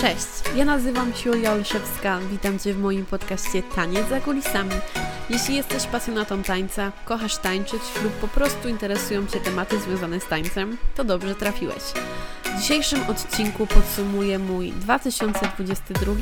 Cześć, ja nazywam się Julia Olszewska, witam Cię w moim podcaście Taniec za kulisami. Jeśli jesteś pasjonatą tańca, kochasz tańczyć lub po prostu interesują Cię tematy związane z tańcem, to dobrze trafiłeś. W dzisiejszym odcinku podsumuję mój 2022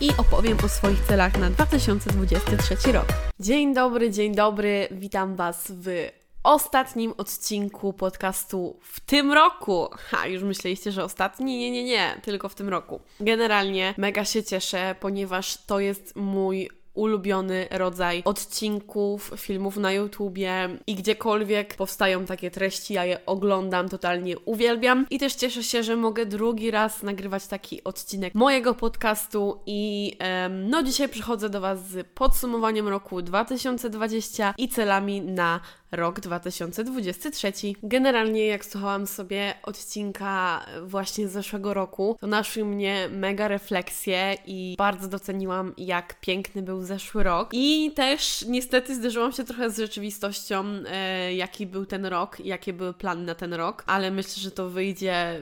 i opowiem o swoich celach na 2023 rok. Dzień dobry, dzień dobry, witam Was w ostatnim odcinku podcastu w tym roku. Ha, już myśleliście, że ostatni? Nie, nie, nie, tylko w tym roku. Generalnie mega się cieszę, ponieważ to jest mój ulubiony rodzaj odcinków, filmów na YouTubie i gdziekolwiek powstają takie treści, ja je oglądam, totalnie uwielbiam i też cieszę się, że mogę drugi raz nagrywać taki odcinek mojego podcastu i em, no dzisiaj przychodzę do Was z podsumowaniem roku 2020 i celami na rok 2023. Generalnie, jak słuchałam sobie odcinka właśnie z zeszłego roku, to naszły mnie mega refleksje i bardzo doceniłam, jak piękny był zeszły rok. I też niestety zderzyłam się trochę z rzeczywistością, e, jaki był ten rok, jakie były plany na ten rok, ale myślę, że to wyjdzie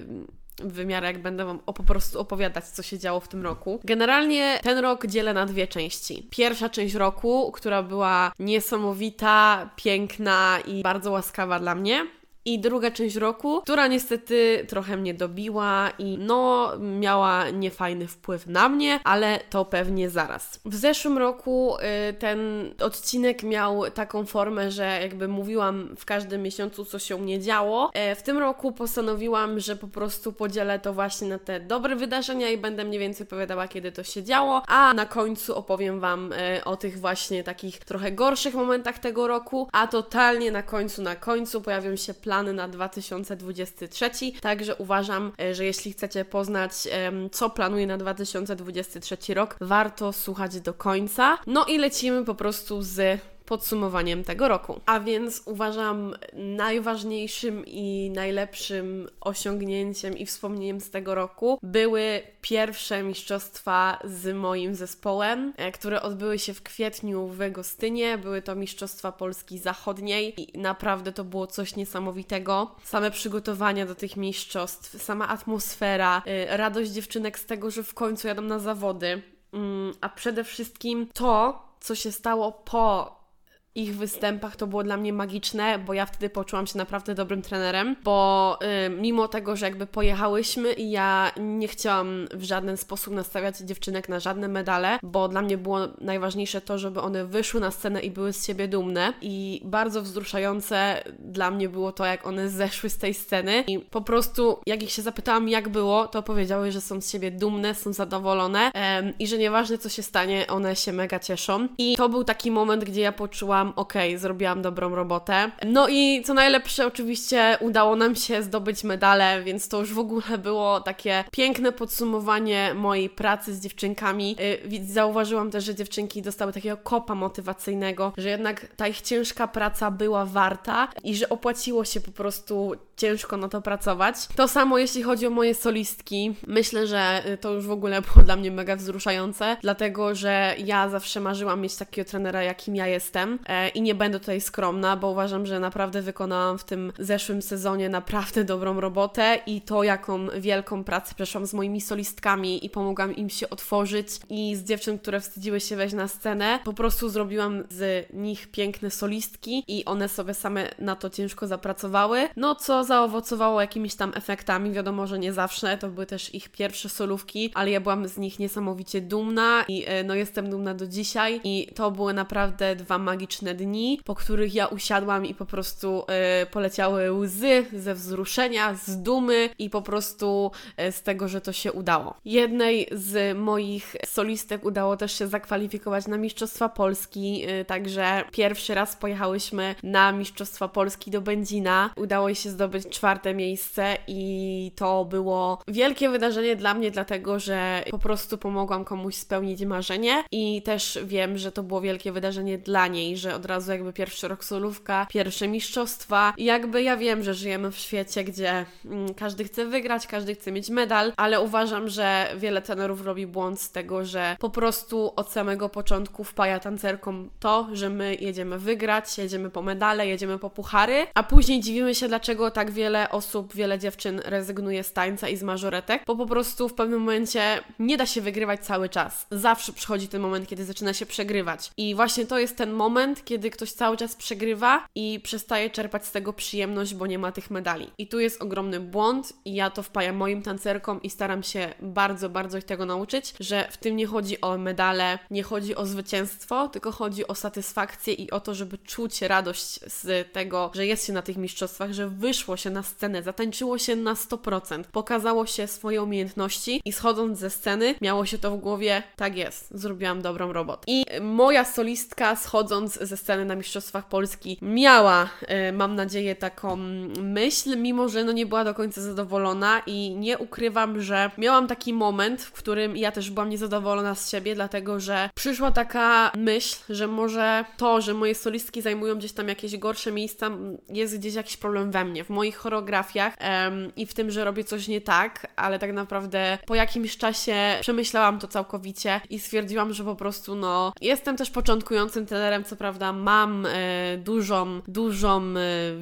w jak będę Wam po prostu opowiadać, co się działo w tym roku. Generalnie ten rok dzielę na dwie części. Pierwsza część roku, która była niesamowita, piękna i bardzo łaskawa dla mnie. I druga część roku, która niestety trochę mnie dobiła i no miała niefajny wpływ na mnie, ale to pewnie zaraz. W zeszłym roku y, ten odcinek miał taką formę, że jakby mówiłam w każdym miesiącu, co się u mnie działo. E, w tym roku postanowiłam, że po prostu podzielę to właśnie na te dobre wydarzenia i będę mniej więcej opowiadała, kiedy to się działo, a na końcu opowiem Wam e, o tych właśnie takich trochę gorszych momentach tego roku, a totalnie na końcu, na końcu pojawią się plany na 2023. Także uważam, e, że jeśli chcecie poznać, co planuję na 2023 rok, warto słuchać do końca. No i lecimy po prostu z podsumowaniem tego roku. A więc uważam najważniejszym i najlepszym osiągnięciem i wspomnieniem z tego roku były pierwsze mistrzostwa z moim zespołem, e, które odbyły się w kwietniu w Gostynie. Były to mistrzostwa Polski Zachodniej i naprawdę to było coś niesamowitego. Same przygotowania do tych mistrzostw, sama atmosfera, e, radość dziewczynek z tego, że w końcu jadą na zawody. Mm, a przede wszystkim to, co się stało po ich występach to było dla mnie magiczne, bo ja wtedy poczułam się naprawdę dobrym trenerem, bo y, mimo tego, że jakby pojechałyśmy i ja nie chciałam w żaden sposób nastawiać dziewczynek na żadne medale, bo dla mnie było najważniejsze to, żeby one wyszły na scenę i były z siebie dumne. I bardzo wzruszające dla mnie było to, jak one zeszły z tej sceny. I po prostu jak ich się zapytałam, jak było, to powiedziały, że są z siebie dumne, są zadowolone i że nieważne co się stanie, one się mega cieszą. I to był taki moment, gdzie ja poczułam stwierdziłam, okej, okay, zrobiłam dobrą robotę. No i co najlepsze, oczywiście udało nam się zdobyć medale, więc to już w ogóle było takie piękne podsumowanie mojej pracy z dziewczynkami. Y, zauważyłam też, że dziewczynki dostały takiego kopa motywacyjnego, że jednak ta ich ciężka praca była warta i że opłaciło się po prostu ciężko na to pracować. To samo jeśli chodzi o moje solistki. Myślę, że y, to już w ogóle było dla mnie mega wzruszające, dlatego że ja zawsze marzyłam mieć takiego trenera, jakim ja jestem. E, i nie będę tutaj skromna, bo uważam, że naprawdę wykonałam w tym zeszłym sezonie naprawdę dobrą robotę i to, jaką wielką pracę przeszłam z moimi solistkami i pomogłam im się otworzyć i z dziewczyn, które wstydziły się wejść na scenę, po prostu zrobiłam z nich piękne solistki i one sobie same na to ciężko zapracowały, no co zaowocowało jakimiś tam efektami, wiadomo, że nie zawsze, to były też ich pierwsze solówki, ale ja byłam z nich niesamowicie dumna i e, no jestem dumna do dzisiaj i to były naprawdę dwa magiczne dni, po których ja usiadłam i po prostu y, poleciały łzy ze wzruszenia, z dumy i po prostu y, z tego, że to się udało. Jednej z moich solistek udało też się zakwalifikować na Mistrzostwa Polski, y, także pierwszy raz pojechałyśmy na Mistrzostwa Polski do Będzina. Udało jej się zdobyć czwarte miejsce i to było wielkie wydarzenie dla mnie, dlatego że po prostu pomogłam komuś spełnić marzenie i też wiem, że to było wielkie wydarzenie dla niej, że od razu jakby pierwszy rok solówka, pierwsze mistrzostwa. I jakby ja wiem, że żyjemy w świecie, gdzie mm, każdy chce wygrać, każdy chce mieć medal, ale uważam, że wiele tenorów robi błąd z tego, że po prostu od samego początku wpaja tancerkom to, że my jedziemy wygrać, jedziemy po medale, jedziemy po puchary, a później dziwimy się, dlaczego tak tak wiele osób, wiele dziewczyn rezygnuje z tańca i z mażoretek, bo po prostu w pewnym momencie nie da się wygrywać cały czas. Zawsze przychodzi ten moment, kiedy zaczyna się przegrywać. I właśnie to jest ten moment, kiedy ktoś cały czas przegrywa i przestaje czerpać z tego przyjemność, bo nie ma tych medali. I tu jest ogromny błąd i ja to wpajam moim tancerkom i staram się bardzo, bardzo ich tego nauczyć, że w tym nie chodzi o medale, nie chodzi o zwycięstwo, tylko chodzi o satysfakcję i o to, żeby czuć radość z tego, że jest się na tych mistrzostwach, że wyszło się na scenę, zatańczyło się na 100%, pokazało się swoje umiejętności i schodząc ze sceny miało się to w głowie, tak jest, zrobiłam dobrą robotę. I moja solistka schodząc ze sceny na Mistrzostwach Polski miała, e, mam nadzieję, taką myśl, mimo że no nie była do końca zadowolona i nie ukrywam, że miałam taki moment, w którym ja też byłam niezadowolona z siebie, dlatego że przyszła taka myśl, że może to, że moje solistki zajmują gdzieś tam jakieś gorsze miejsca, jest gdzieś jakiś problem we mnie, w moich choreografiach i w tym, że robię coś nie tak, ale tak naprawdę po jakimś czasie przemyślałam to całkowicie i stwierdziłam, że po prostu no jestem też początkującym trenerem, co prawda mam e, dużą, dużą e,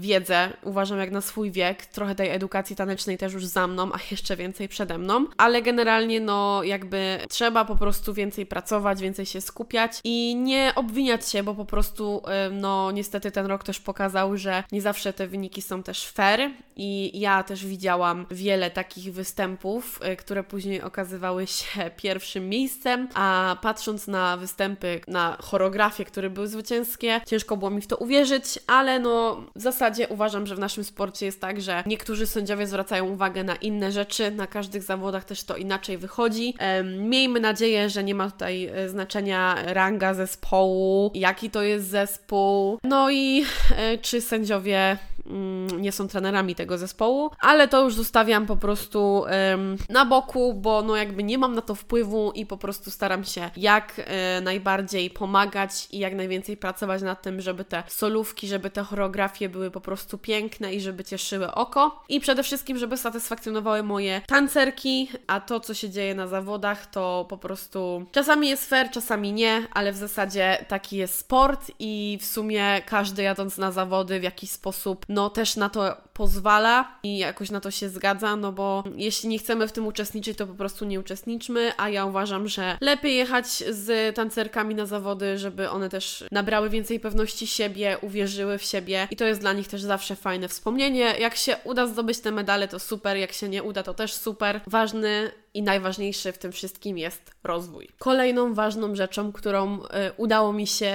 wiedzę, uważam jak na swój wiek, trochę tej edukacji tanecznej też już za mną, a jeszcze więcej przede mną, ale generalnie no jakby trzeba po prostu więcej pracować, więcej się skupiać i nie obwiniać się, bo po prostu e, no niestety ten rok też pokazał, że nie zawsze te wyniki są też fair i ja też widziałam wiele takich występów, e, które później okazywały się pierwszym miejscem, a patrząc na występy, na choreografie, które były zwycięskie, ciężko było mi w to uwierzyć, ale no w zasadzie uważam, że w naszym sporcie jest tak, że niektórzy sędziowie zwracają uwagę na inne rzeczy, na każdych zawodach też to inaczej wychodzi. Miejmy nadzieję, że nie ma tutaj e, znaczenia ranga zespołu, jaki to jest zespół, no i e, czy sędziowie nie są trenerami tego zespołu, ale to już zostawiam po prostu na boku, bo no jakby nie mam na to wpływu i po prostu staram się jak e, najbardziej pomagać i jak najwięcej pracować nad tym, żeby te solówki, żeby te choreografie były po prostu piękne i żeby cieszyły oko. I przede wszystkim, żeby satysfakcjonowały moje tancerki, a to, co się dzieje na zawodach, to po prostu czasami jest fair, czasami nie, ale w zasadzie taki jest sport i w sumie każdy jadąc na zawody w jakiś sposób no też na to pozwala i jakoś na to się zgadza, no bo jeśli nie chcemy w tym uczestniczyć, to po prostu nie uczestniczmy, a ja uważam, że lepiej jechać z tancerkami na zawody, żeby one też nabrały więcej pewności siebie, uwierzyły w siebie i to jest dla nich też zawsze fajne wspomnienie. Jak się uda zdobyć te medale, to super, jak się nie uda, to też super. Ważny i najważniejszy w tym wszystkim jest rozwój. Kolejną ważną rzeczą, którą y, udało mi się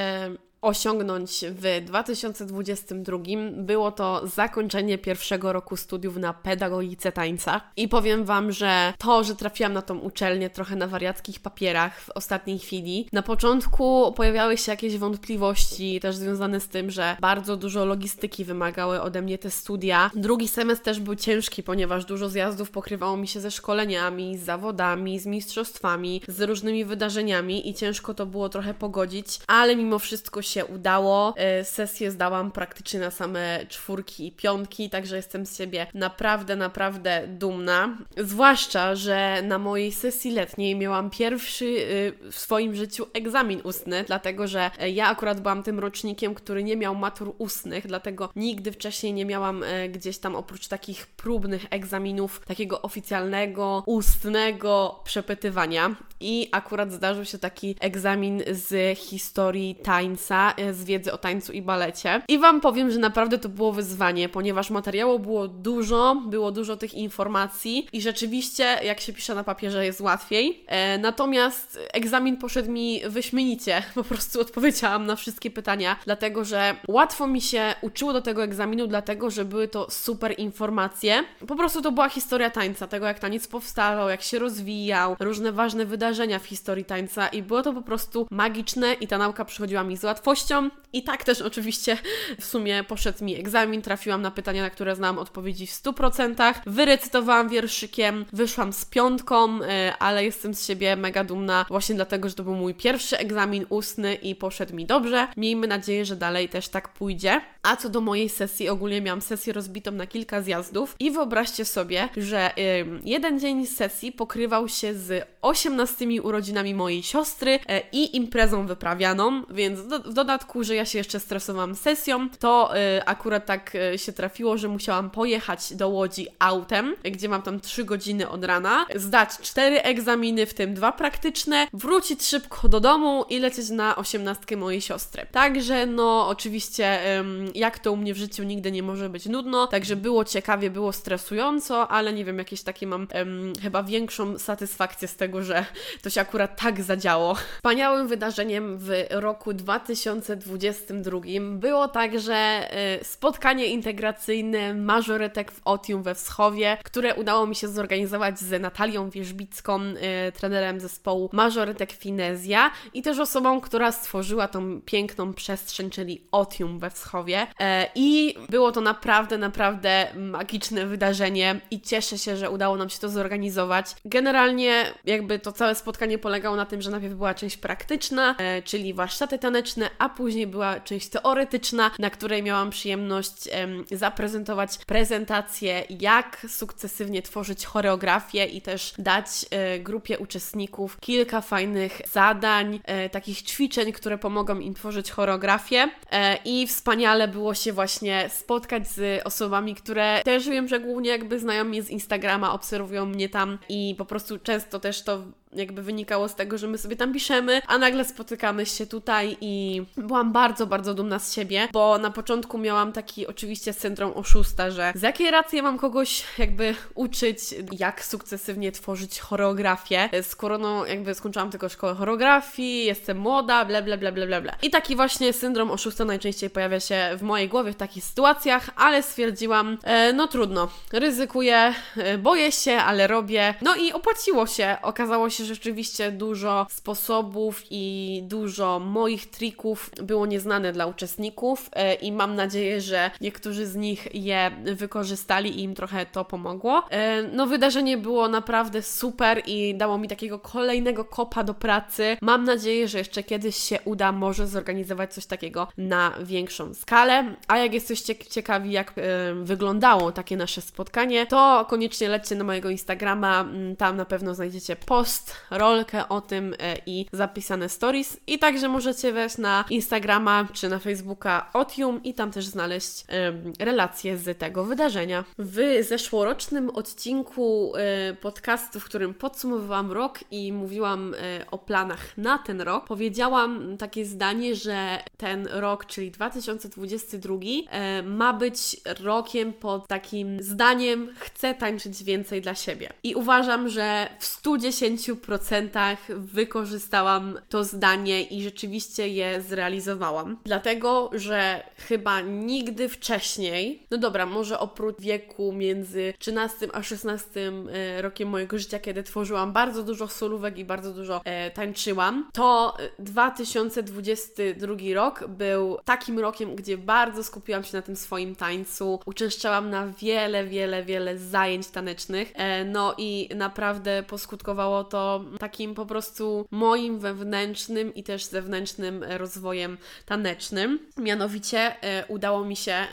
osiągnąć w 2022 było to zakończenie pierwszego roku studiów na pedagogice tańca. I powiem Wam, że to, że trafiłam na tą uczelnię trochę na wariackich papierach w ostatniej chwili, na początku pojawiały się jakieś wątpliwości też związane z tym, że bardzo dużo logistyki wymagały ode mnie te studia. Drugi semestr też był ciężki, ponieważ dużo zjazdów pokrywało mi się ze szkoleniami, z zawodami, z mistrzostwami, z różnymi wydarzeniami i ciężko to było trochę pogodzić, ale mimo wszystko się udało. E, sesję zdałam praktycznie na same czwórki i piątki, także jestem z siebie naprawdę, naprawdę dumna. Zwłaszcza, że na mojej sesji letniej miałam pierwszy y, w swoim życiu egzamin ustny, dlatego że ja akurat byłam tym rocznikiem, który nie miał matur ustnych, dlatego nigdy wcześniej nie miałam e, gdzieś tam oprócz takich próbnych egzaminów, takiego oficjalnego, ustnego przepytywania. I akurat zdarzył się taki egzamin z historii tańca E, z wiedzy o tańcu i balecie. I Wam powiem, że naprawdę to było wyzwanie, ponieważ materiału było dużo, było dużo tych informacji i rzeczywiście, jak się pisze na papierze, jest łatwiej. E, natomiast egzamin poszedł mi wyśmienicie. Po prostu odpowiedziałam na wszystkie pytania, dlatego że łatwo mi się uczyło do tego egzaminu, dlatego że były to super informacje. Po prostu to była historia tańca, tego jak taniec powstawał, jak się rozwijał, różne ważne wydarzenia w historii tańca i było to po prostu magiczne i ta nauka przychodziła mi z łatwością I tak też oczywiście w sumie poszedł mi egzamin, trafiłam na pytania, na które znałam odpowiedzi w 100%. Wyrecytowałam wierszykiem, wyszłam z piątką, e, ale jestem z siebie mega dumna właśnie dlatego, że to był mój pierwszy egzamin ustny i poszedł mi dobrze. Miejmy nadzieję, że dalej też tak pójdzie. A co do mojej sesji, ogólnie miałam sesję rozbitą na kilka zjazdów i wyobraźcie sobie, że jeden dzień sesji pokrywał się z 18 urodzinami mojej siostry e, i imprezą wyprawianą, więc do, do dodatku, że ja się jeszcze stresowałam sesją, to y, akurat tak y, się trafiło, że musiałam pojechać do Łodzi autem, gdzie mam tam 3 godziny od rana, zdać 4 egzaminy, w tym dwa praktyczne, wrócić szybko do domu i lecieć na osiemnastkę mojej siostry. Także no oczywiście jak to u mnie w życiu nigdy nie może być nudno, także było ciekawie, było stresująco, ale nie wiem, jakieś takie mam chyba większą satysfakcję z tego, że to się akurat tak zadziało. Wspaniałym wydarzeniem w roku 2022 było także y, spotkanie integracyjne mażoretek w Otium we Wschowie, które udało mi się zorganizować z Natalią Wierzbicką, y, trenerem zespołu Mażoretek Finezja i też osobą, która stworzyła tą piękną przestrzeń, czyli Otium we Wschowie. E, I było to naprawdę, naprawdę magiczne wydarzenie i cieszę się, że udało nam się to zorganizować. Generalnie jakby to całe spotkanie polegało na tym, że najpierw była część praktyczna, e, czyli warsztaty taneczne, a później była część teoretyczna, na której miałam przyjemność zaprezentować prezentację, jak sukcesywnie tworzyć choreografię i też dać e, grupie uczestników kilka fajnych zadań, e, takich ćwiczeń, które pomogą im tworzyć choreografię. I wspaniale było się właśnie spotkać z osobami, które też wiem, że głównie jakby znają mnie z Instagrama, obserwują mnie tam i po prostu często też to jakby wynikało z tego, że my sobie tam piszemy, a nagle spotykamy się tutaj i byłam bardzo, bardzo dumna z siebie, bo na początku miałam taki oczywiście syndrom oszusta, że z jakiej racji mam kogoś jakby uczyć, jak sukcesywnie tworzyć choreografię, skoro no jakby skończyłam tylko szkołę choreografii, jestem młoda, ble, ble, ble, ble, ble, ble. I taki właśnie syndrom oszusta najczęściej pojawia się w mojej głowie w takich sytuacjach, ale stwierdziłam, e, no trudno, ryzykuję, e, boję się, ale robię. No i opłaciło się. Okazało się, rzeczywiście dużo sposobów i dużo moich trików było nieznane dla uczestników e, i mam nadzieję, że niektórzy z nich je wykorzystali i im trochę to pomogło. E, no wydarzenie było naprawdę super i dało mi takiego kolejnego kopa do pracy. Mam nadzieję, że jeszcze kiedyś się uda może zorganizować coś takiego na większą skalę. A jak jesteście ciekawi, jak e, wyglądało takie nasze spotkanie, to koniecznie lećcie na mojego Instagrama, mm, tam na pewno znajdziecie post rolkę o tym e, i zapisane stories. I także możecie wejść na Instagrama czy na Facebooka Otium i tam też znaleźć relacje z tego wydarzenia. W zeszłorocznym odcinku e, podcastu, w którym podsumowałam rok i mówiłam e, o planach na ten rok, powiedziałam takie zdanie, że ten rok, czyli 2022, ma być rokiem pod takim zdaniem chcę tańczyć więcej dla siebie. I uważam, że w 110% wykorzystałam to zdanie i rzeczywiście je zrealizowałam. Dlatego, że chyba nigdy wcześniej, no dobra, może oprócz wieku między 13 a 16 e, rokiem mojego życia, kiedy tworzyłam bardzo dużo solówek i bardzo dużo e, tańczyłam, to 2022 rok był takim rokiem, gdzie bardzo skupiłam się na tym swoim tańcu, uczęszczałam na wiele, wiele, wiele zajęć tanecznych, e, no i naprawdę poskutkowało to takim po prostu moim wewnętrznym i też zewnętrznym rozwojem tanecznym. Mianowicie e, udało mi się e,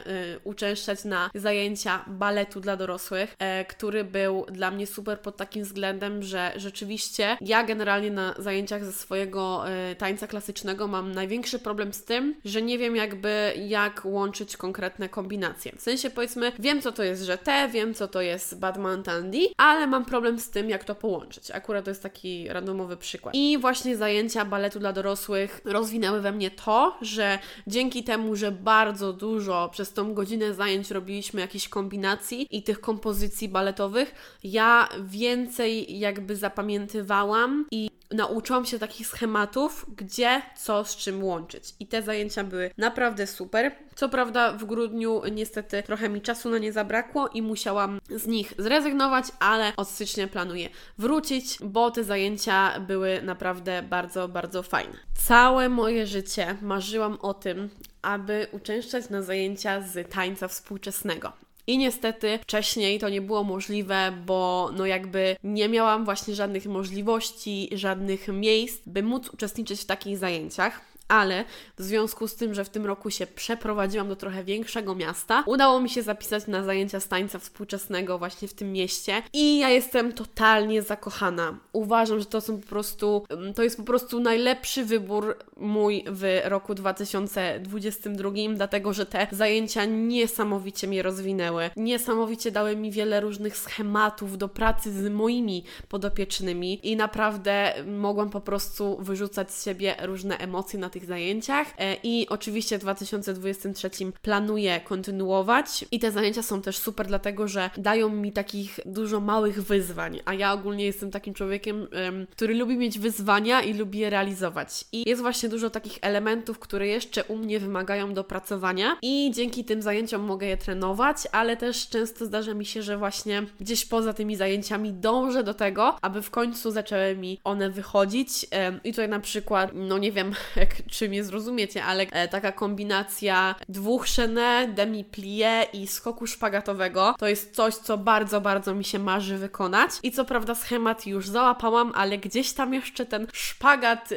uczęszczać na zajęcia baletu dla dorosłych, e, który był dla mnie super pod takim względem, że rzeczywiście ja generalnie na zajęciach ze swojego tańca klasycznego mam największy problem z tym, że nie wiem jakby jak łączyć konkretne kombinacje. W sensie powiedzmy, wiem co to jest żete, wiem co to jest Batman Tandy, ale mam problem z tym jak to połączyć. Akurat to jest taki randomowy przykład. I właśnie zajęcia baletu dla dorosłych rozwinęły we mnie to, że dzięki temu, że bardzo dużo przez tą godzinę zajęć robiliśmy jakichś kombinacji i tych kompozycji baletowych, ja więcej jakby zapamiętywałam i nauczyłam się takich schematów, gdzie co z czym łączyć. I te zajęcia były naprawdę super. Co prawda w grudniu niestety trochę mi czasu na nie zabrakło i musiałam z nich zrezygnować, ale od stycznia planuję wrócić, bo te zajęcia były naprawdę bardzo, bardzo fajne. Całe moje życie marzyłam o tym, aby uczęszczać na zajęcia z tańca współczesnego. I niestety wcześniej to nie było możliwe, bo no jakby nie miałam właśnie żadnych możliwości, żadnych miejsc, by móc uczestniczyć w takich zajęciach ale w związku z tym, że w tym roku się przeprowadziłam do trochę większego miasta, udało mi się zapisać na zajęcia z tańca współczesnego właśnie w tym mieście i ja jestem totalnie zakochana. Uważam, że to są po prostu, mm, to jest po prostu najlepszy wybór mój w roku 2022, dlatego że te zajęcia niesamowicie mnie rozwinęły. Niesamowicie dały mi wiele różnych schematów do pracy z moimi podopiecznymi i naprawdę mogłam po prostu wyrzucać z siebie różne emocje na tych zajęciach e, i oczywiście w 2023 planuję kontynuować i te zajęcia są też super, dlatego że dają mi takich dużo małych wyzwań, a ja ogólnie jestem takim człowiekiem, który lubi mieć wyzwania i lubi je realizować. I jest właśnie dużo takich elementów, które jeszcze u mnie wymagają dopracowania i dzięki tym zajęciom mogę je trenować, ale też często zdarza mi się, że właśnie gdzieś poza tymi zajęciami dążę do tego, aby w końcu zaczęły mi one wychodzić. I tutaj na przykład, no nie wiem, jak, czy mnie zrozumiecie, ale e, taka kombinacja dwóch chenet, demi plie i skoku szpagatowego to jest coś, co bardzo, bardzo mi się marzy wykonać. I co prawda schemat już załapałam, ale gdzieś tam jeszcze ten szpagat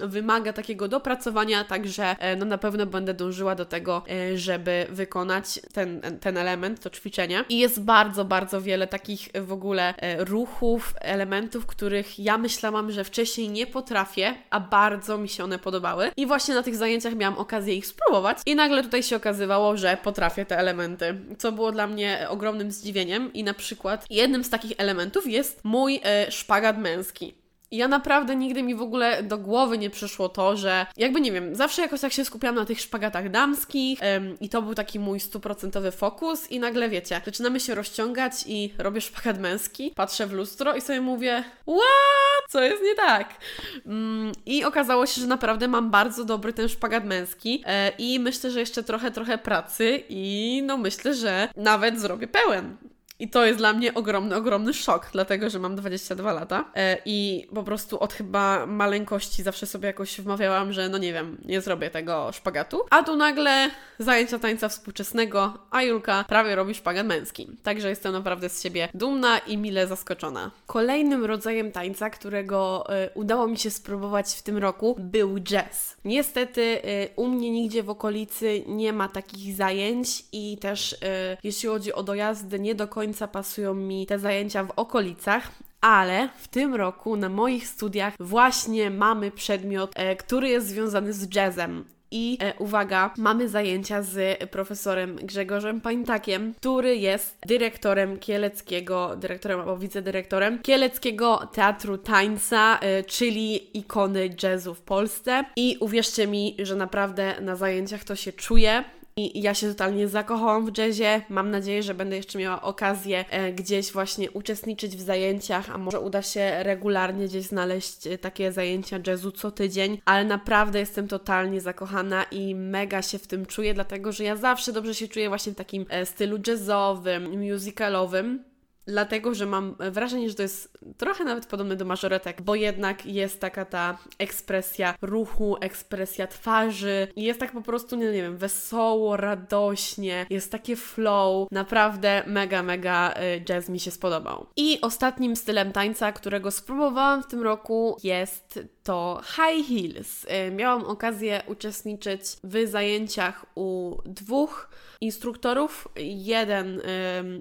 wymaga takiego dopracowania, także e, no na pewno będę dążyła do tego, e, żeby wykonać ten, ten element, to ćwiczenie. I jest bardzo, bardzo wiele takich w ogóle ruchów, elementów, których ja myślałam, że wcześniej nie potrafię, a bardzo mi się one podobały. I właśnie na tych zajęciach miałam okazję ich spróbować i nagle tutaj się okazywało, że potrafię te elementy, co było dla mnie ogromnym zdziwieniem i na przykład jednym z takich elementów jest mój e, szpagat męski. Ja naprawdę nigdy mi w ogóle do głowy nie przyszło to, że jakby nie wiem, zawsze jakoś tak się skupiałam na tych szpagatach damskich ym, i to był taki mój stuprocentowy fokus i nagle wiecie, zaczynamy się rozciągać i robię szpagat męski, patrzę w lustro i sobie mówię, what? Co jest nie tak? Ym, I okazało się, że naprawdę mam bardzo dobry ten szpagat męski yy, i myślę, że jeszcze trochę, trochę pracy i no myślę, że nawet zrobię pełen. I to jest dla mnie ogromny, ogromny szok, dlatego że mam 22 lata e, i po prostu od chyba maleńkości zawsze sobie jakoś wmawiałam, że no nie wiem, nie zrobię tego szpagatu. A tu nagle zajęcia tańca współczesnego, a Julka prawie robi szpagat męski. Także jestem naprawdę z siebie dumna i mile zaskoczona. Kolejnym rodzajem tańca, którego y, udało mi się spróbować w tym roku, był jazz. Niestety y, u mnie nigdzie w okolicy nie ma takich zajęć i też jeśli chodzi o dojazdy, nie do końca końca pasują mi te zajęcia w okolicach, ale w tym roku na moich studiach właśnie mamy przedmiot, e, który jest związany z jazzem. I e, uwaga, mamy zajęcia z profesorem Grzegorzem Pańtakiem, który jest dyrektorem kieleckiego, dyrektorem albo wicedyrektorem kieleckiego teatru tańca, e, czyli ikony jazzu w Polsce. I uwierzcie mi, że naprawdę na zajęciach to się czuje. I ja się totalnie zakochałam w jazzie. Mam nadzieję, że będę jeszcze miała okazję e, gdzieś właśnie uczestniczyć w zajęciach, a może uda się regularnie gdzieś znaleźć e, takie zajęcia jazzu co tydzień, ale naprawdę jestem totalnie zakochana i mega się w tym czuję, dlatego że ja zawsze dobrze się czuję właśnie w takim e, stylu jazzowym, musicalowym dlatego, że mam wrażenie, że to jest trochę nawet podobne do mażoretek, bo jednak jest taka ta ekspresja ruchu, ekspresja twarzy jest tak po prostu, nie, nie wiem, wesoło, radośnie, jest takie flow, naprawdę mega, mega y, jazz mi się spodobał. I ostatnim stylem tańca, którego spróbowałam w tym roku jest to high heels. Y, miałam okazję uczestniczyć w zajęciach u dwóch instruktorów. Jeden,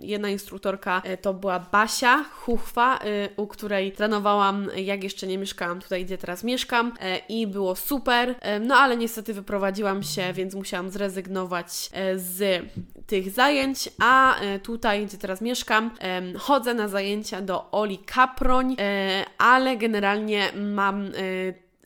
jedna instruktorka e, to była Basia Huchwa, e, u której trenowałam, jak jeszcze nie mieszkałam tutaj, gdzie teraz mieszkam i było super. No ale niestety wyprowadziłam się, więc musiałam zrezygnować z tych zajęć, a tutaj, gdzie teraz mieszkam, chodzę na zajęcia do Oli Kaproń, ale generalnie mam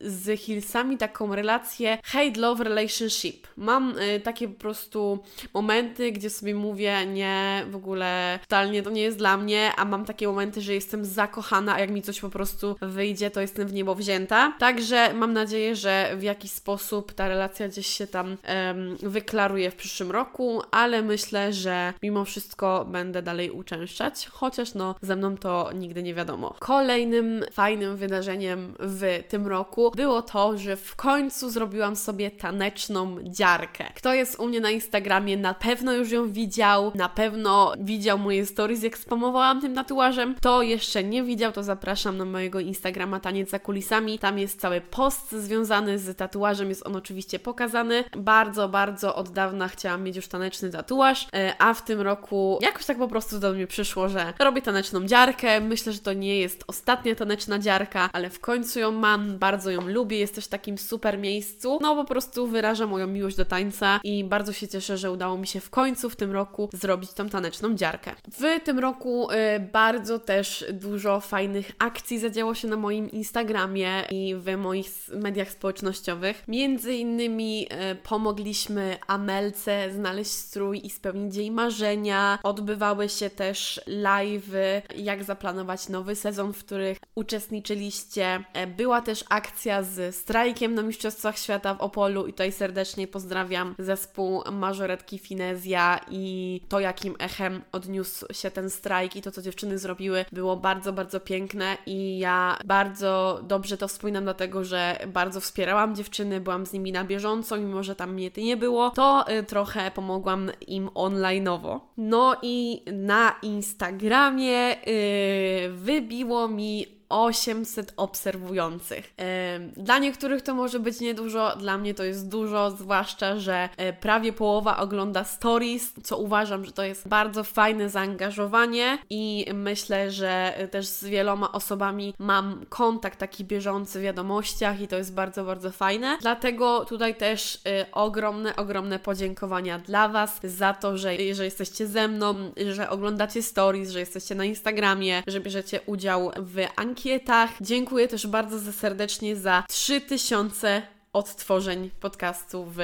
z Hillsami taką relację hate-love relationship. Mam y, takie po prostu momenty, gdzie sobie mówię, nie, w ogóle totalnie to nie jest dla mnie, a mam takie momenty, że jestem zakochana, a jak mi coś po prostu wyjdzie, to jestem w niebo wzięta. Także mam nadzieję, że w jakiś sposób ta relacja gdzieś się tam wyklaruje w przyszłym roku, ale myślę, że mimo wszystko będę dalej uczęszczać, chociaż no ze mną to nigdy nie wiadomo. Kolejnym fajnym wydarzeniem w tym roku było to, że w końcu zrobiłam sobie taneczną dziarkę. Kto jest u mnie na Instagramie, na pewno już ją widział, na pewno widział moje stories, jak spamowałam tym tatuażem. Kto jeszcze nie widział, to zapraszam na mojego Instagrama Taniec za kulisami. Tam jest cały post związany z tatuażem, jest on oczywiście pokazany. Bardzo, bardzo od dawna chciałam mieć już taneczny tatuaż, e, a w tym roku jakoś tak po prostu do mnie przyszło, że robię taneczną dziarkę. Myślę, że to nie jest ostatnia taneczna dziarka, ale w końcu ją mam, bardzo ją lubię, jest też w takim super miejscu. No po prostu wyraża moją miłość do tańca i bardzo się cieszę, że udało mi się w końcu w tym roku zrobić tą taneczną dziarkę. W tym roku y, bardzo też dużo fajnych akcji zadziało się na moim Instagramie i w moich mediach społecznościowych. Między innymi y, pomogliśmy Amelce znaleźć strój i spełnić jej marzenia. Odbywały się też live, jak zaplanować nowy sezon, w których uczestniczyliście. E, była też akcja z strajkiem na Mistrzostwach Świata w Opolu i tutaj serdecznie pozdrawiam zespół Mażoretki Finezja i to, jakim echem odniósł się ten strajk i to, co dziewczyny zrobiły, było bardzo, bardzo piękne i ja bardzo dobrze to wspominam, dlatego że bardzo wspierałam dziewczyny, byłam z nimi na bieżąco, mimo że tam mnie nie było, to y, trochę pomogłam im online'owo. No i na Instagramie yy, wybiło mi 800 obserwujących. Dla niektórych to może być niedużo, dla mnie to jest dużo, zwłaszcza, że e, prawie połowa ogląda stories, co uważam, że to jest bardzo fajne zaangażowanie i myślę, że też z wieloma osobami mam kontakt taki bieżący w wiadomościach i to jest bardzo, bardzo fajne. Dlatego tutaj też e, ogromne, ogromne podziękowania dla Was za to, że, że jesteście ze mną, że oglądacie stories, że jesteście na Instagramie, że bierzecie udział w ankiecie ankietach. Dziękuję też bardzo serdecznie za 3000 odtworzeń podcastu w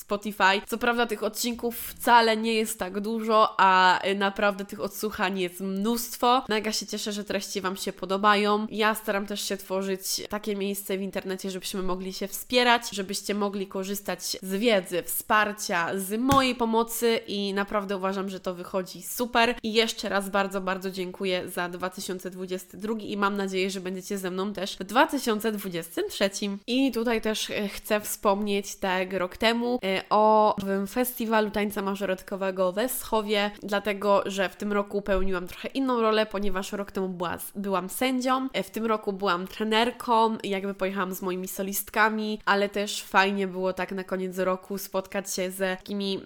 Spotify. Co prawda tych odcinków wcale nie jest tak dużo, a naprawdę tych odsłuchań jest mnóstwo. Mega się cieszę, że treści Wam się podobają. Ja staram też się tworzyć takie miejsce w internecie, żebyśmy mogli się wspierać, żebyście mogli korzystać z wiedzy, wsparcia, z mojej pomocy i naprawdę uważam, że to wychodzi super. I jeszcze raz bardzo, bardzo dziękuję za 2022 i mam nadzieję, że będziecie ze mną też w 2023. I tutaj też e, chcę wspomnieć, tak rok temu O festiwalu tańca mażoretkowego we Schowie, dlatego że w tym roku pełniłam trochę inną rolę, ponieważ rok temu była, byłam sędzią, y, w tym roku byłam trenerką, jakby pojechałam z moimi solistkami, ale też fajnie było tak na koniec roku spotkać się ze takimi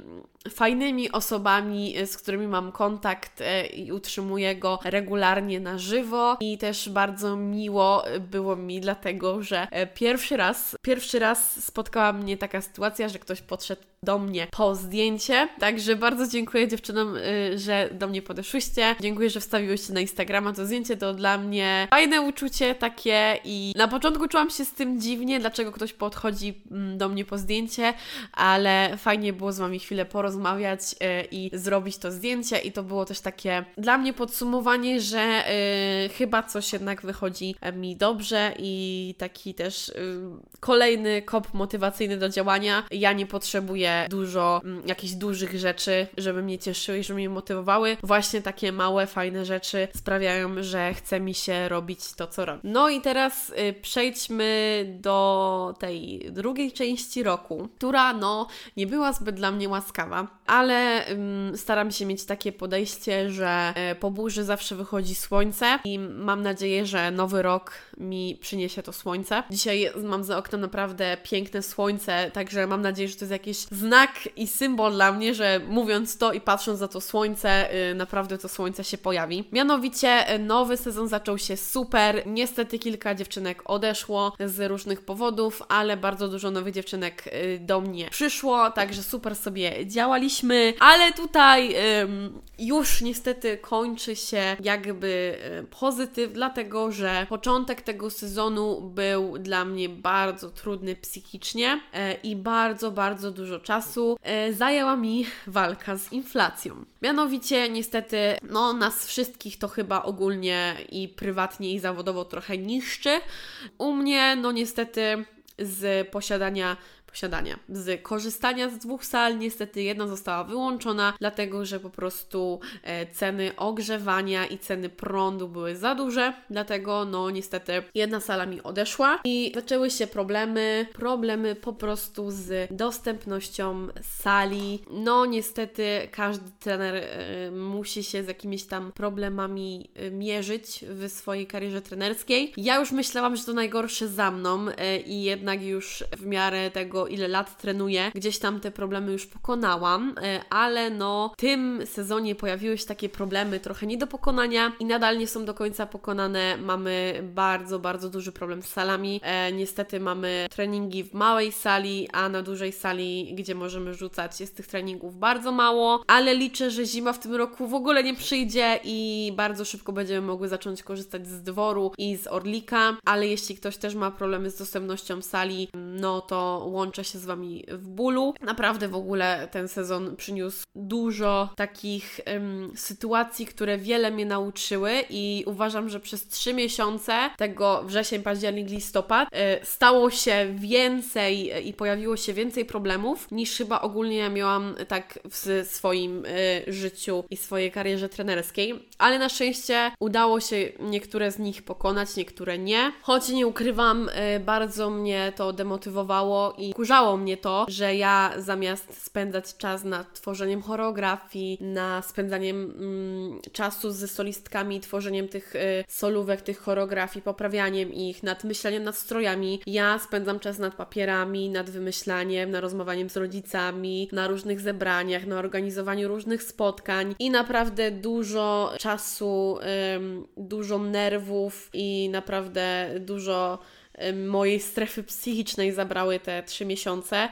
fajnymi osobami, y, z którymi mam kontakt i utrzymuję go regularnie na żywo. I też bardzo miło było mi dlatego, że pierwszy raz, pierwszy raz spotkała mnie taka sytuacja, że ktoś podszedł do mnie po zdjęcie. Także bardzo dziękuję dziewczynom, y, że do mnie podeszłyście. Dziękuję, że wstawiłyście na Instagrama to zdjęcie. To dla mnie fajne uczucie takie i na początku czułam się z tym dziwnie, dlaczego ktoś podchodzi mm, do mnie po zdjęcie, ale fajnie było z Wami chwilę porozmawiać y, i zrobić to zdjęcie i to było też takie dla mnie podsumowanie, że y, chyba coś jednak wychodzi mi dobrze i taki też kolejny kop motywacyjny do działania. Ja nie potrzebuję dużo mm, jakichś dużych rzeczy, żeby mnie cieszyły i żeby mnie motywowały. Właśnie takie małe, fajne rzeczy sprawiają, że chce mi się robić to, co robię. No i teraz y, przejdźmy do tej drugiej części roku, która no nie była zbyt dla mnie łaskawa, ale ym, staram się mieć takie podejście, że y, po burzy zawsze wychodzi słońce i mam nadzieję, że nowy rok mi przyniesie to słońce. Dzisiaj mam za oknem naprawdę piękne słońce, także mam nadzieję, że to jest jakieś znak i symbol dla mnie, że mówiąc to i patrząc za to słońce, yy, naprawdę to słońce się pojawi. Mianowicie y, nowy sezon zaczął się super. Niestety kilka dziewczynek odeszło z różnych powodów, ale bardzo dużo nowych dziewczynek yy, do mnie przyszło, także super sobie działaliśmy, ale tutaj już niestety kończy się jakby y, pozytyw, dlatego że początek tego sezonu był dla mnie bardzo trudny psychicznie y, i bardzo, bardzo dużo czasu e, zajęła mi walka z inflacją. Mianowicie, niestety, no, nas wszystkich to chyba ogólnie i prywatnie, i zawodowo trochę niszczy. U mnie, no, niestety, z posiadania posiadania. Z korzystania z dwóch sal niestety jedna została wyłączona, dlatego że po prostu e, ceny ogrzewania i ceny prądu były za duże, dlatego no niestety jedna sala mi odeszła i zaczęły się problemy, problemy po prostu z dostępnością sali. No niestety każdy trener e, musi się z jakimiś tam problemami e, mierzyć w swojej karierze trenerskiej. Ja już myślałam, że to najgorsze za mną i jednak już w miarę tego, ile lat trenuję, gdzieś tam te problemy już pokonałam, e, ale no w tym sezonie pojawiły się takie problemy trochę nie do pokonania i nadal nie są do końca pokonane. Mamy bardzo, bardzo duży problem z salami. E, niestety mamy treningi w małej sali, a na dużej sali, gdzie możemy rzucać, jest tych treningów bardzo mało, ale liczę, że zima w tym roku w ogóle nie przyjdzie i bardzo szybko będziemy mogły zacząć korzystać z dworu i z Orlika, ale jeśli ktoś też ma problemy z dostępnością sali, no to łączę się z Wami w bólu. Naprawdę w ogóle ten sezon przyniósł dużo takich um, sytuacji, które wiele mnie nauczyły i uważam, że przez trzy miesiące, tego wrzesień, październik, listopad, y, stało się więcej i pojawiło się więcej problemów niż chyba ogólnie ja miałam tak w swoim y, życiu i swojej karierze trenerskiej, ale na szczęście udało się niektóre z nich pokonać, niektóre nie. Choć nie ukrywam, y, bardzo mnie to demotywowało i kurzało mnie to, że ja zamiast spędzać czas nad tworzeniem choreografii, na spędzaniem mm, czasu ze solistkami, tworzeniem tych y, solówek, tych choreografii, poprawianiem ich, nad myśleniem nad strojami, ja spędzam czas nad papierami, nad wymyślaniem, nad rozmawianiem z rodzicami, na różnych zebraniach, na organizowaniu różnych spotkań i naprawdę dużo czasu, ym, dużo nerwów i naprawdę dużo mojej strefy psychicznej zabrały te trzy miesiące.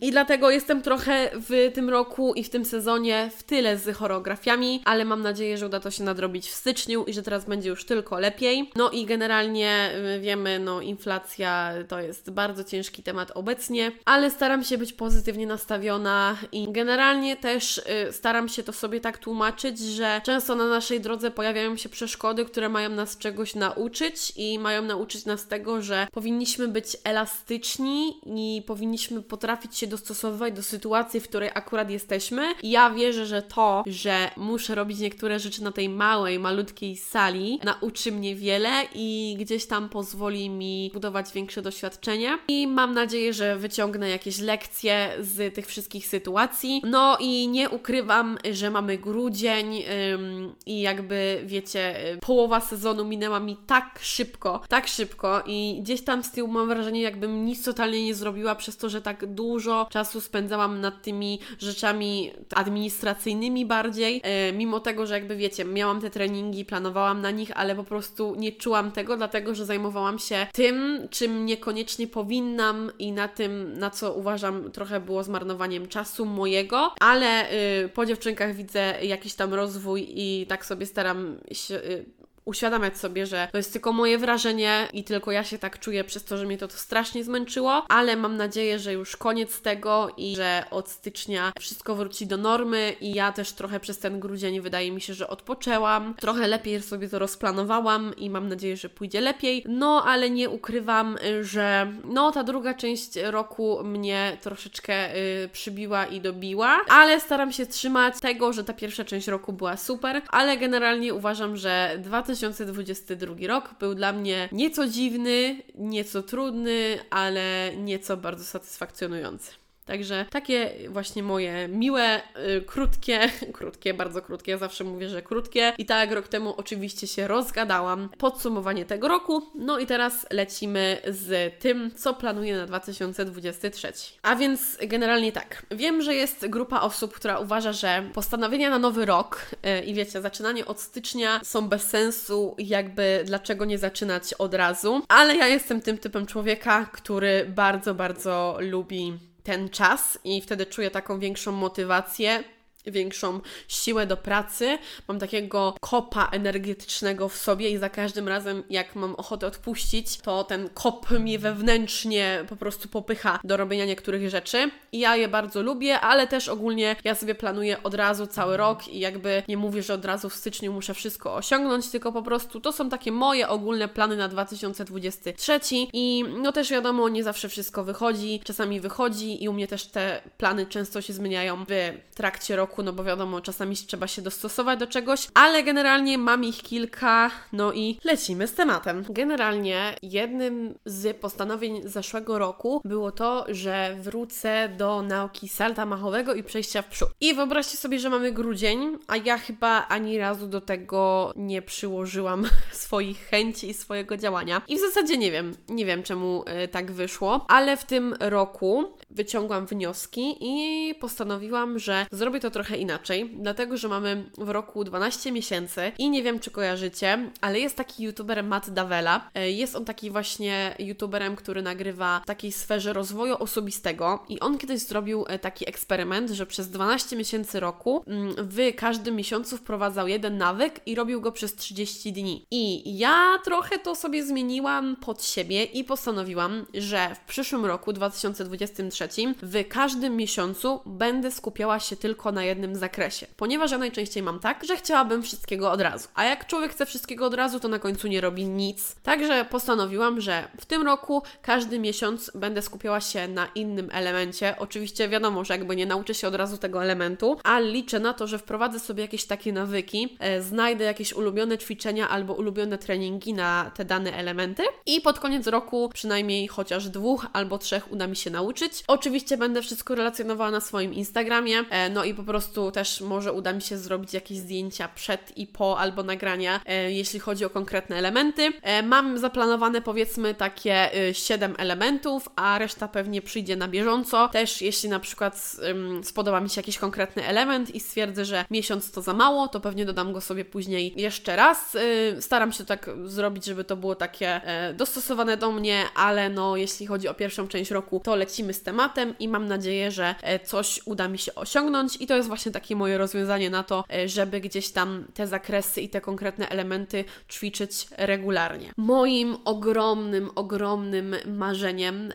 I dlatego jestem trochę w tym roku i w tym sezonie w tyle z choreografiami, ale mam nadzieję, że uda to się nadrobić w styczniu i że teraz będzie już tylko lepiej. No i generalnie wiemy, no inflacja to jest bardzo ciężki temat obecnie, ale staram się być pozytywnie nastawiona i generalnie też y, staram się to sobie tak tłumaczyć, że często na naszej drodze pojawiają się przeszkody, które mają nas czegoś nauczyć i mają nauczyć nas tego, że powinniśmy być elastyczni i powinniśmy potrafić się dostosowywać do sytuacji, w której akurat jesteśmy. I ja wierzę, że to, że muszę robić niektóre rzeczy na tej małej, malutkiej sali, nauczy mnie wiele i gdzieś tam pozwoli mi budować większe doświadczenie. I mam nadzieję, że wyciągnę jakieś lekcje z tych wszystkich sytuacji. No i nie ukrywam, że mamy grudzień ym, i jakby wiecie, połowa sezonu minęła mi tak szybko, tak szybko i gdzieś tam z tyłu mam wrażenie, jakbym nic totalnie nie zrobiła przez to, że tak dużo czasu spędzałam nad tymi rzeczami administracyjnymi bardziej, e, mimo tego, że jakby wiecie, miałam te treningi, planowałam na nich, ale po prostu nie czułam tego, dlatego że zajmowałam się tym, czym niekoniecznie powinnam i na tym, na co uważam trochę było zmarnowaniem czasu mojego, ale y, po dziewczynkach widzę jakiś tam rozwój i tak sobie staram się y, uświadamiać sobie, że to jest tylko moje wrażenie i tylko ja się tak czuję przez to, że mnie to, to strasznie zmęczyło, ale mam nadzieję, że już koniec tego i że od stycznia wszystko wróci do normy i ja też trochę przez ten grudzień wydaje mi się, że odpoczęłam, trochę lepiej sobie to rozplanowałam i mam nadzieję, że pójdzie lepiej. No, ale nie ukrywam, że no ta druga część roku mnie troszeczkę y, przybiła i dobiła, ale staram się trzymać tego, że ta pierwsza część roku była super, ale generalnie uważam, że 2000 2022 rok był dla mnie nieco dziwny, nieco trudny, ale nieco bardzo satysfakcjonujący. Także takie właśnie moje miłe, y, krótkie, krótkie, bardzo krótkie, ja zawsze mówię, że krótkie. I tak rok temu oczywiście się rozgadałam. Podsumowanie tego roku. No i teraz lecimy z tym, co planuję na 2023. A więc generalnie tak. Wiem, że jest grupa osób, która uważa, że postanowienia na nowy rok yy, i wiecie, zaczynanie od stycznia są bez sensu, jakby dlaczego nie zaczynać od razu. Ale ja jestem tym typem człowieka, który bardzo, bardzo lubi ten czas i wtedy czuję taką większą motywację większą siłę do pracy, mam takiego kopa energetycznego w sobie i za każdym razem, jak mam ochotę odpuścić, to ten kop mnie wewnętrznie po prostu popycha do robienia niektórych rzeczy. I ja je bardzo lubię, ale też ogólnie ja sobie planuję od razu cały rok i jakby nie mówię, że od razu w styczniu muszę wszystko osiągnąć, tylko po prostu to są takie moje ogólne plany na 2023 i no też wiadomo, nie zawsze wszystko wychodzi, czasami wychodzi i u mnie też te plany często się zmieniają w trakcie roku, no bo wiadomo, czasami trzeba się dostosować do czegoś, ale generalnie mam ich kilka, no i lecimy z tematem. Generalnie jednym z postanowień zeszłego roku było to, że wrócę do nauki salta machowego i przejścia w przód. I wyobraźcie sobie, że mamy grudzień, a ja chyba ani razu do tego nie przyłożyłam swoich chęci i swojego działania. I w zasadzie nie wiem, nie wiem czemu y, tak wyszło, ale w tym roku wyciągłam wnioski i postanowiłam, że zrobię to trochę inaczej, dlatego że mamy w roku 12 miesięcy i nie wiem, czy kojarzycie, ale jest taki youtuber Matt Davela. E, jest on taki właśnie youtuberem, który nagrywa w takiej sferze rozwoju osobistego i on kiedyś zrobił e, taki eksperyment, że przez 12 miesięcy roku mm, w każdym miesiącu wprowadzał jeden nawyk i robił go przez 30 dni. I ja trochę to sobie zmieniłam pod siebie i postanowiłam, że w przyszłym roku 2023 w każdym miesiącu będę skupiała się tylko na jednym zakresie. Ponieważ ja najczęściej mam tak, że chciałabym wszystkiego od razu. A jak człowiek chce wszystkiego od razu, to na końcu nie robi nic. Także postanowiłam, że w tym roku każdy miesiąc będę skupiała się na innym elemencie. Oczywiście wiadomo, że jakby nie nauczę się od razu tego elementu, ale liczę na to, że wprowadzę sobie jakieś takie nawyki, e, znajdę jakieś ulubione ćwiczenia albo ulubione treningi na te dane elementy i pod koniec roku przynajmniej chociaż dwóch albo trzech uda mi się nauczyć. Oczywiście będę wszystko relacjonowała na swoim Instagramie, e, no i po prostu też może uda mi się zrobić jakieś zdjęcia przed i po albo nagrania, e, jeśli chodzi o konkretne elementy. E, mam zaplanowane powiedzmy takie 7 elementów, a reszta pewnie przyjdzie na bieżąco. Też jeśli na przykład spodoba mi się jakiś konkretny element i stwierdzę, że miesiąc to za mało, to pewnie dodam go sobie później jeszcze raz. Staram się tak zrobić, żeby to było takie dostosowane do mnie, ale no jeśli chodzi o pierwszą część roku, to lecimy z tematem i mam nadzieję, że e, coś uda mi się osiągnąć i to jest właśnie takie moje rozwiązanie na to, e, żeby gdzieś tam te zakresy i te konkretne elementy ćwiczyć regularnie. Moim ogromnym, ogromnym marzeniem e,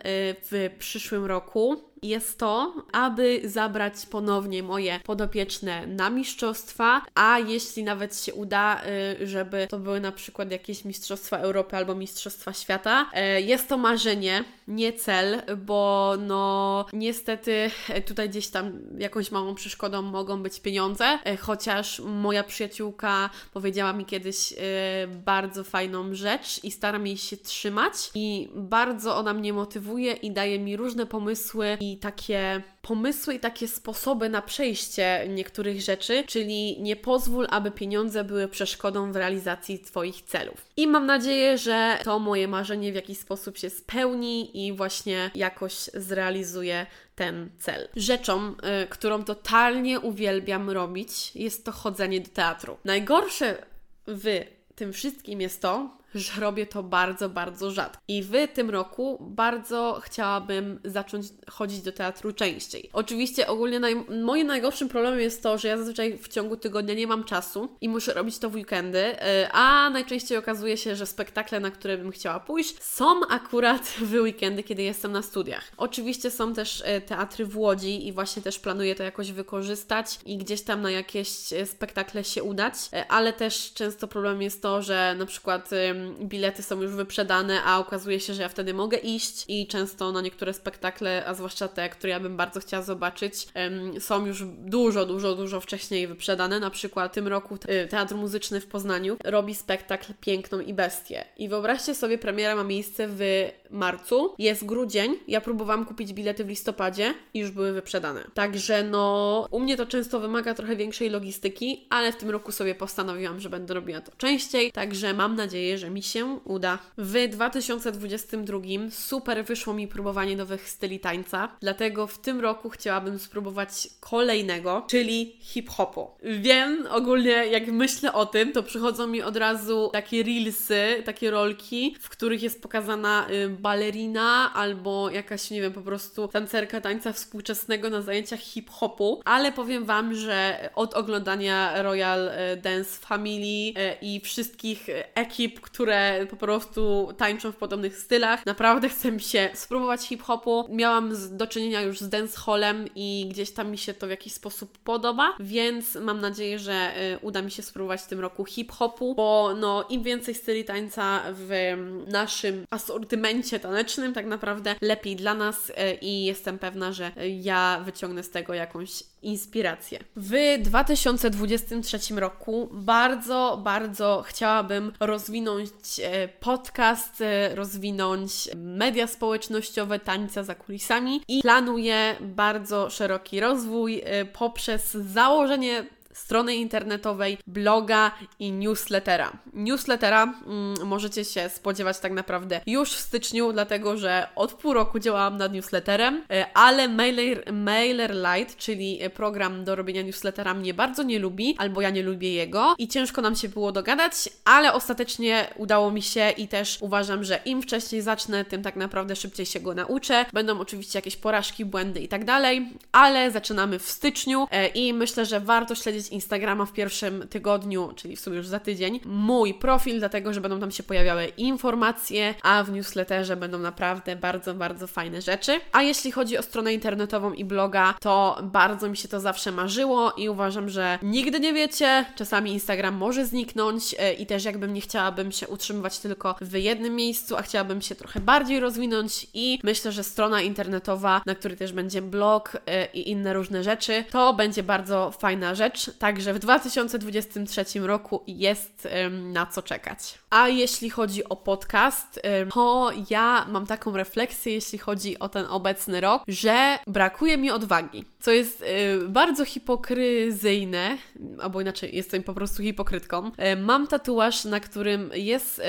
w przyszłym roku jest to, aby zabrać ponownie moje podopieczne na mistrzostwa, a jeśli nawet się uda, y, żeby to były na przykład jakieś mistrzostwa Europy albo mistrzostwa świata, y, jest to marzenie, nie cel, bo no niestety tutaj gdzieś tam jakąś małą przeszkodą mogą być pieniądze, y, chociaż moja przyjaciółka powiedziała mi kiedyś bardzo fajną rzecz i staram jej się trzymać i bardzo ona mnie motywuje i daje mi różne pomysły i takie pomysły i takie sposoby na przejście niektórych rzeczy, czyli nie pozwól, aby pieniądze były przeszkodą w realizacji Twoich celów. I mam nadzieję, że to moje marzenie w jakiś sposób się spełni i właśnie jakoś zrealizuje ten cel. Rzeczą, y, którą totalnie uwielbiam robić, jest to chodzenie do teatru. Najgorsze w tym wszystkim jest to, że robię to bardzo, bardzo rzadko. I w tym roku bardzo chciałabym zacząć chodzić do teatru częściej. Oczywiście ogólnie naj, moim najgorszym problemem jest to, że ja zazwyczaj w ciągu tygodnia nie mam czasu i muszę robić to w weekendy, y, a najczęściej okazuje się, że spektakle, na które bym chciała pójść, są akurat w weekendy, kiedy jestem na studiach. Oczywiście są też y, teatry w Łodzi i właśnie też planuję to jakoś wykorzystać i gdzieś tam na jakieś y, spektakle się udać, ale też często problem jest to, że na przykład bilety są już wyprzedane, a okazuje się, że ja wtedy mogę iść i często na niektóre spektakle, a zwłaszcza te, które ja bym bardzo chciała zobaczyć, są już dużo, dużo, dużo wcześniej wyprzedane. Na przykład tym roku Teatr Muzyczny w Poznaniu robi spektakl Piękną i Bestię. I wyobraźcie sobie, premiera ma miejsce w marcu, jest grudzień, ja próbowałam kupić bilety w listopadzie i już były wyprzedane. Także no, u mnie to często wymaga trochę większej logistyki, ale w tym roku sobie postanowiłam, że będę robiła to częściej, także mam nadzieję, że mi się uda. W 2022 super wyszło mi próbowanie nowych styli tańca, dlatego w tym roku chciałabym spróbować kolejnego, czyli hip-hopu. Wiem, ogólnie jak myślę o tym, to przychodzą mi od razu takie reelsy, takie rolki, w których jest pokazana y, balerina albo jakaś, nie wiem, po prostu tancerka tańca współczesnego na zajęciach hip-hopu, ale powiem Wam, że od oglądania Royal y, Dance Family y, i wszystkich ekip, które po prostu tańczą w podobnych stylach, naprawdę chcę mi się spróbować hip-hopu. Miałam do czynienia już z dancehallem i gdzieś tam mi się to w jakiś sposób podoba, więc mam nadzieję, że uda mi się spróbować w tym roku hip-hopu, bo no im więcej styli tańca w naszym asortymencie tanecznym, tak naprawdę lepiej dla nas e, i jestem pewna, że ja wyciągnę z tego jakąś inspirację. W 2023 roku bardzo, bardzo chciałabym rozwinąć e, podcast, e, rozwinąć media społecznościowe tańca za kulisami i planuję bardzo szeroki rozwój poprzez założenie strony internetowej, bloga i newslettera. Newslettera mm, możecie się spodziewać tak naprawdę już w styczniu, dlatego że od pół roku działałam nad newsletterem, e, ale Mailer, MailerLite, czyli program do robienia newslettera mnie bardzo nie lubi, albo ja nie lubię jego i ciężko nam się było dogadać, ale ostatecznie udało mi się i też uważam, że im wcześniej zacznę, tym tak naprawdę szybciej się go nauczę. Będą oczywiście jakieś porażki, błędy i tak dalej, ale zaczynamy w styczniu e, i myślę, że warto śledzić Instagrama w pierwszym tygodniu, czyli w sumie już za tydzień, mój profil, dlatego że będą tam się pojawiały informacje, a w newsletterze będą naprawdę bardzo, bardzo fajne rzeczy. A jeśli chodzi o stronę internetową i bloga, to bardzo mi się to zawsze marzyło i uważam, że nigdy nie wiecie, czasami Instagram może zniknąć e, i też jakbym nie chciałabym się utrzymywać tylko w jednym miejscu, a chciałabym się trochę bardziej rozwinąć i myślę, że strona internetowa, na której też będzie blog e, i inne różne rzeczy, to będzie bardzo fajna rzecz. Także w 2023 roku jest na co czekać. A jeśli chodzi o podcast, to ja mam taką refleksję, jeśli chodzi o ten obecny rok, że brakuje mi odwagi, co jest bardzo hipokryzyjne, albo inaczej jestem po prostu hipokrytką. Mam tatuaż, na którym jest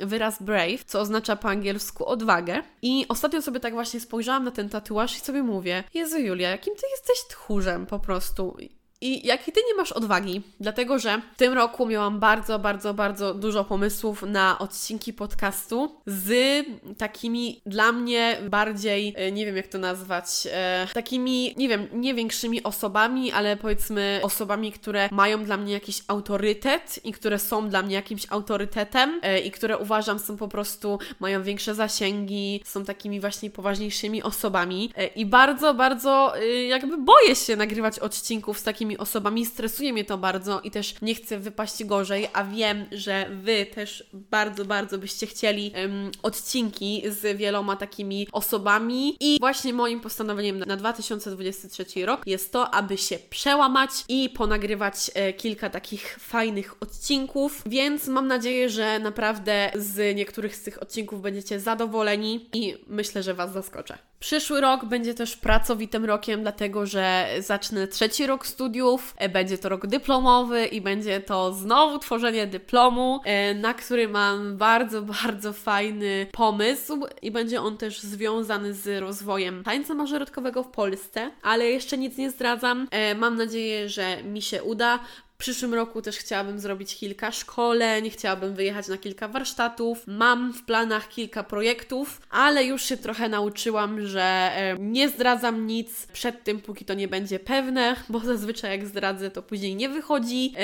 wyraz brave, co oznacza po angielsku odwagę. I ostatnio sobie tak właśnie spojrzałam na ten tatuaż i sobie mówię: Jezu, Julia, jakim ty jesteś tchórzem po prostu. I jaki ty nie masz odwagi, dlatego że w tym roku miałam bardzo, bardzo, bardzo dużo pomysłów na odcinki podcastu z takimi dla mnie bardziej, e, nie wiem jak to nazwać, e, takimi, nie wiem, nie większymi osobami, ale powiedzmy osobami, które mają dla mnie jakiś autorytet i które są dla mnie jakimś autorytetem e, i które uważam są po prostu, mają większe zasięgi, są takimi właśnie poważniejszymi osobami i bardzo, bardzo jakby boję się nagrywać odcinków z takimi osobami. Stresuje mnie to bardzo i też nie chcę wypaść gorzej, a wiem, że Wy też bardzo, bardzo byście chcieli um, odcinki z wieloma takimi osobami. I właśnie moim postanowieniem na 2023 rok jest to, aby się przełamać i ponagrywać e, kilka takich fajnych odcinków. Więc mam nadzieję, że naprawdę z niektórych z tych odcinków będziecie zadowoleni i myślę, że Was zaskoczę. Przyszły rok będzie też pracowitym rokiem, dlatego że zacznę trzeci rok studiów, e, będzie to rok dyplomowy i będzie to znowu tworzenie dyplomu, e, na który mam bardzo, bardzo fajny pomysł i będzie on też związany z rozwojem tańca mażoretkowego w Polsce, ale jeszcze nic nie zdradzam. E, mam nadzieję, że mi się uda. W przyszłym roku też chciałabym zrobić kilka szkoleń, chciałabym wyjechać na kilka warsztatów. Mam w planach kilka projektów, ale już się trochę nauczyłam, że nie zdradzam nic przed tym, póki to nie będzie pewne, bo zazwyczaj jak zdradzę, to później nie wychodzi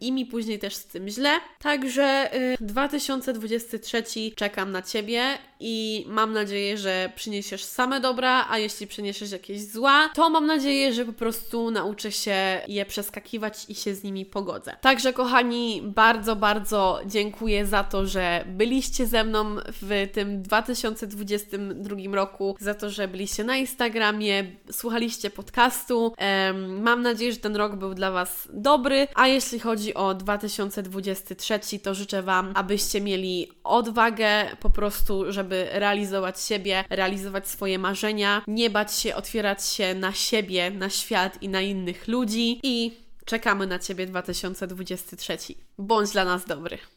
i mi później też z tym źle. Także 2023 czekam na Ciebie i mam nadzieję, że przyniesiesz same dobra, a jeśli przyniesiesz jakieś zła, to mam nadzieję, że po prostu nauczę się je przeskakiwać i się z nimi pogodzę. Także kochani, bardzo, bardzo dziękuję za to, że byliście ze mną w tym 2022 roku, za to, że byliście na Instagramie, słuchaliście podcastu. Mam nadzieję, że ten rok był dla Was dobry, a jeśli chodzi o 2023, to życzę Wam, abyście mieli odwagę po prostu, żeby realizować siebie, realizować swoje marzenia, nie bać się otwierać się na siebie, na świat i na innych ludzi i Czekamy na Ciebie 2023. Bądź dla nas dobry.